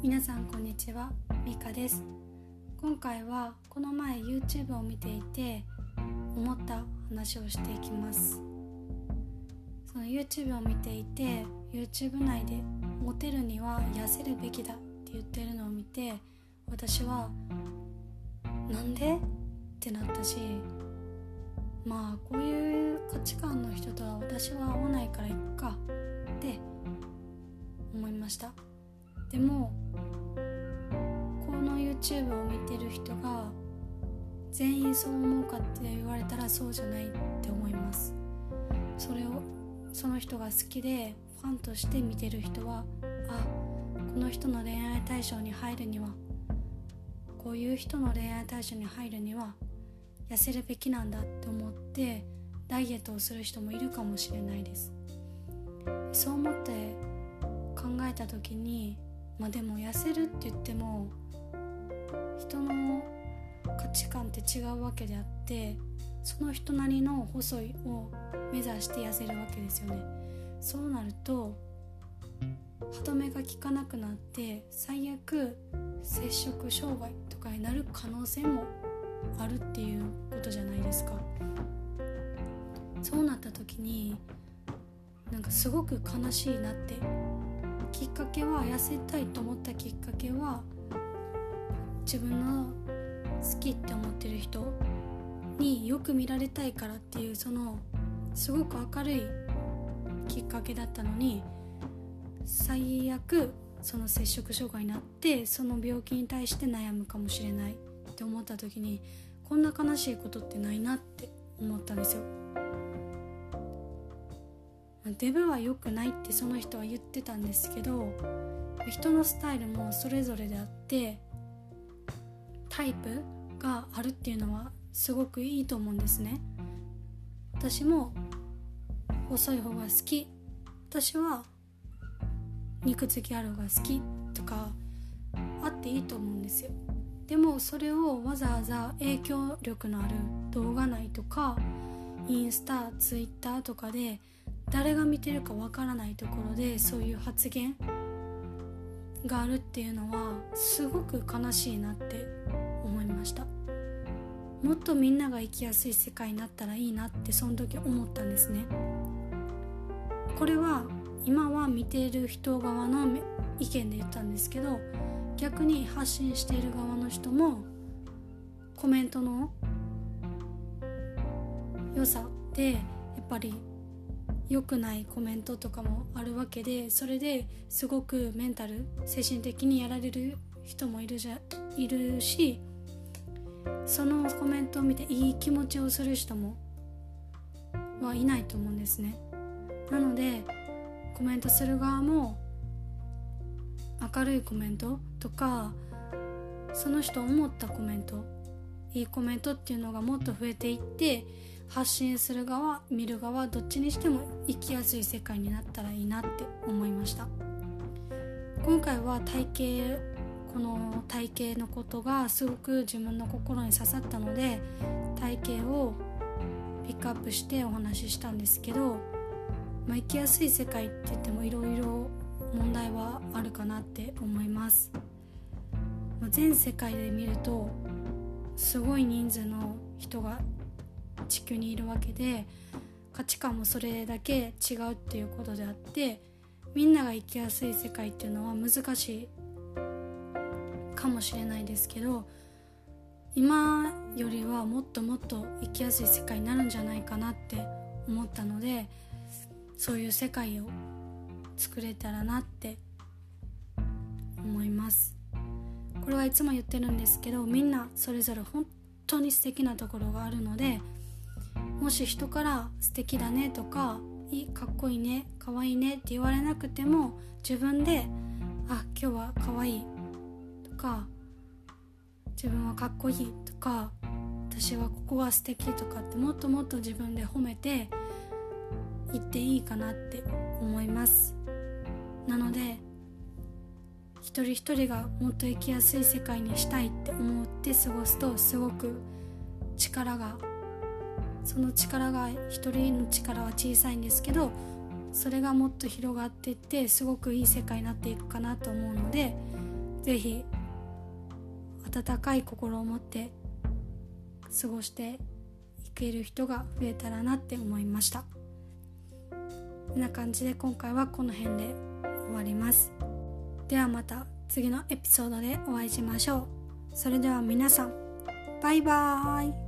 皆さんこんにちはミカです。今回はこの前 YouTube を見ていて思った話をしていきます。その YouTube を見ていて YouTube 内でモテるには痩せるべきだって言ってるのを見て私はなんで？ってなったしまあこういう価値観の人とは私は合わないからいっか。YouTube を見てる人が全員そう思うかって言われたらそうじゃないって思います。それをその人が好きでファンとして見てる人はあこの人の恋愛対象に入るにはこういう人の恋愛対象に入るには痩せるべきなんだって思ってダイエットをする人もいるかもしれないです。そう思って考えた時にまあでも痩せるって言っても人の価値観って違うわけであってその人なりの細いを目指して痩せるわけですよね。そうなると歯止めが効かなくなって最悪摂食障害とかになる可能性もあるっていうことじゃないですか。そうなった時になんかすごく悲しいなって。きっかけは痩せたいと思ったきっかけは自分の好きって思ってる人によく見られたいからっていうそのすごく明るいきっかけだったのに最悪その摂食障害になってその病気に対して悩むかもしれないって思った時にこんな悲しいことってないなって思ったんですよ。デブは良くないってその人は言ってたんですけど人のスタイルもそれぞれであってタイプがあるっていうのはすごくいいと思うんですね。私も細い方が好き。私は肉付きある方が好きとかあっていいと思うんですよ。でもそれをわざわざ影響力のある動画内とかインスタツイッターとかで誰が見てるかわからないところでそういう発言があるっていうのはすごく悲しいなって思いました。もっとみんなが生きやすい世界になったらいいなってその時思ったんですね。これは今は見ている人側の意見で言ったんですけど逆に発信している側の人もコメントの良さでやっぱり良くないコメントとかもあるわけでそれですごくメンタル精神的にやられる人もいるじゃいるしそのコメントを見ていい気持ちをする人もはいないと思うんですね。なのでコメントする側も明るいコメントとかその人思ったコメントいいコメントっていうのがもっと増えていって発信する側見る側どっちにしても生きやすい世界になったらいいなって思いました。今回は体型体型のことがすごく自分の心に刺さったので体型をピックアップしてお話ししたんですけど、まあ、生きやすい世界って言ってもいろいろ問題はあるかなって思います、まあ、全世界で見るとすごい人数の人が地球にいるわけで価値観もそれだけ違うっていうことであってみんなが生きやすい世界っていうのは難しいかもしれないですけど今よりはもっともっと生きやすい世界になるんじゃないかなって思ったのでそういう世界を作れたらなって思います。これはいつも言ってるんですけどみんなそれぞれ本当に素敵なところがあるのでもし人から素敵だねとかいいかっこいいねかわいいねって言われなくても自分であ今日はかわいいか自分はかっこいいとか私はここは素敵とかってもっともっと自分で褒めて言っていいかなって思います。なので一人一人がもっと生きやすい世界にしたいって思って過ごすとすごく力がその力が一人の力は小さいんですけどそれがもっと広がっていってすごくいい世界になっていくかなと思うので是非温かい心を持って過ごしていける人が増えたらなって思いました。こんな感じで今回はこの辺で終わります。ではまた次のエピソードでお会いしましょう。それでは皆さんバイバーイ。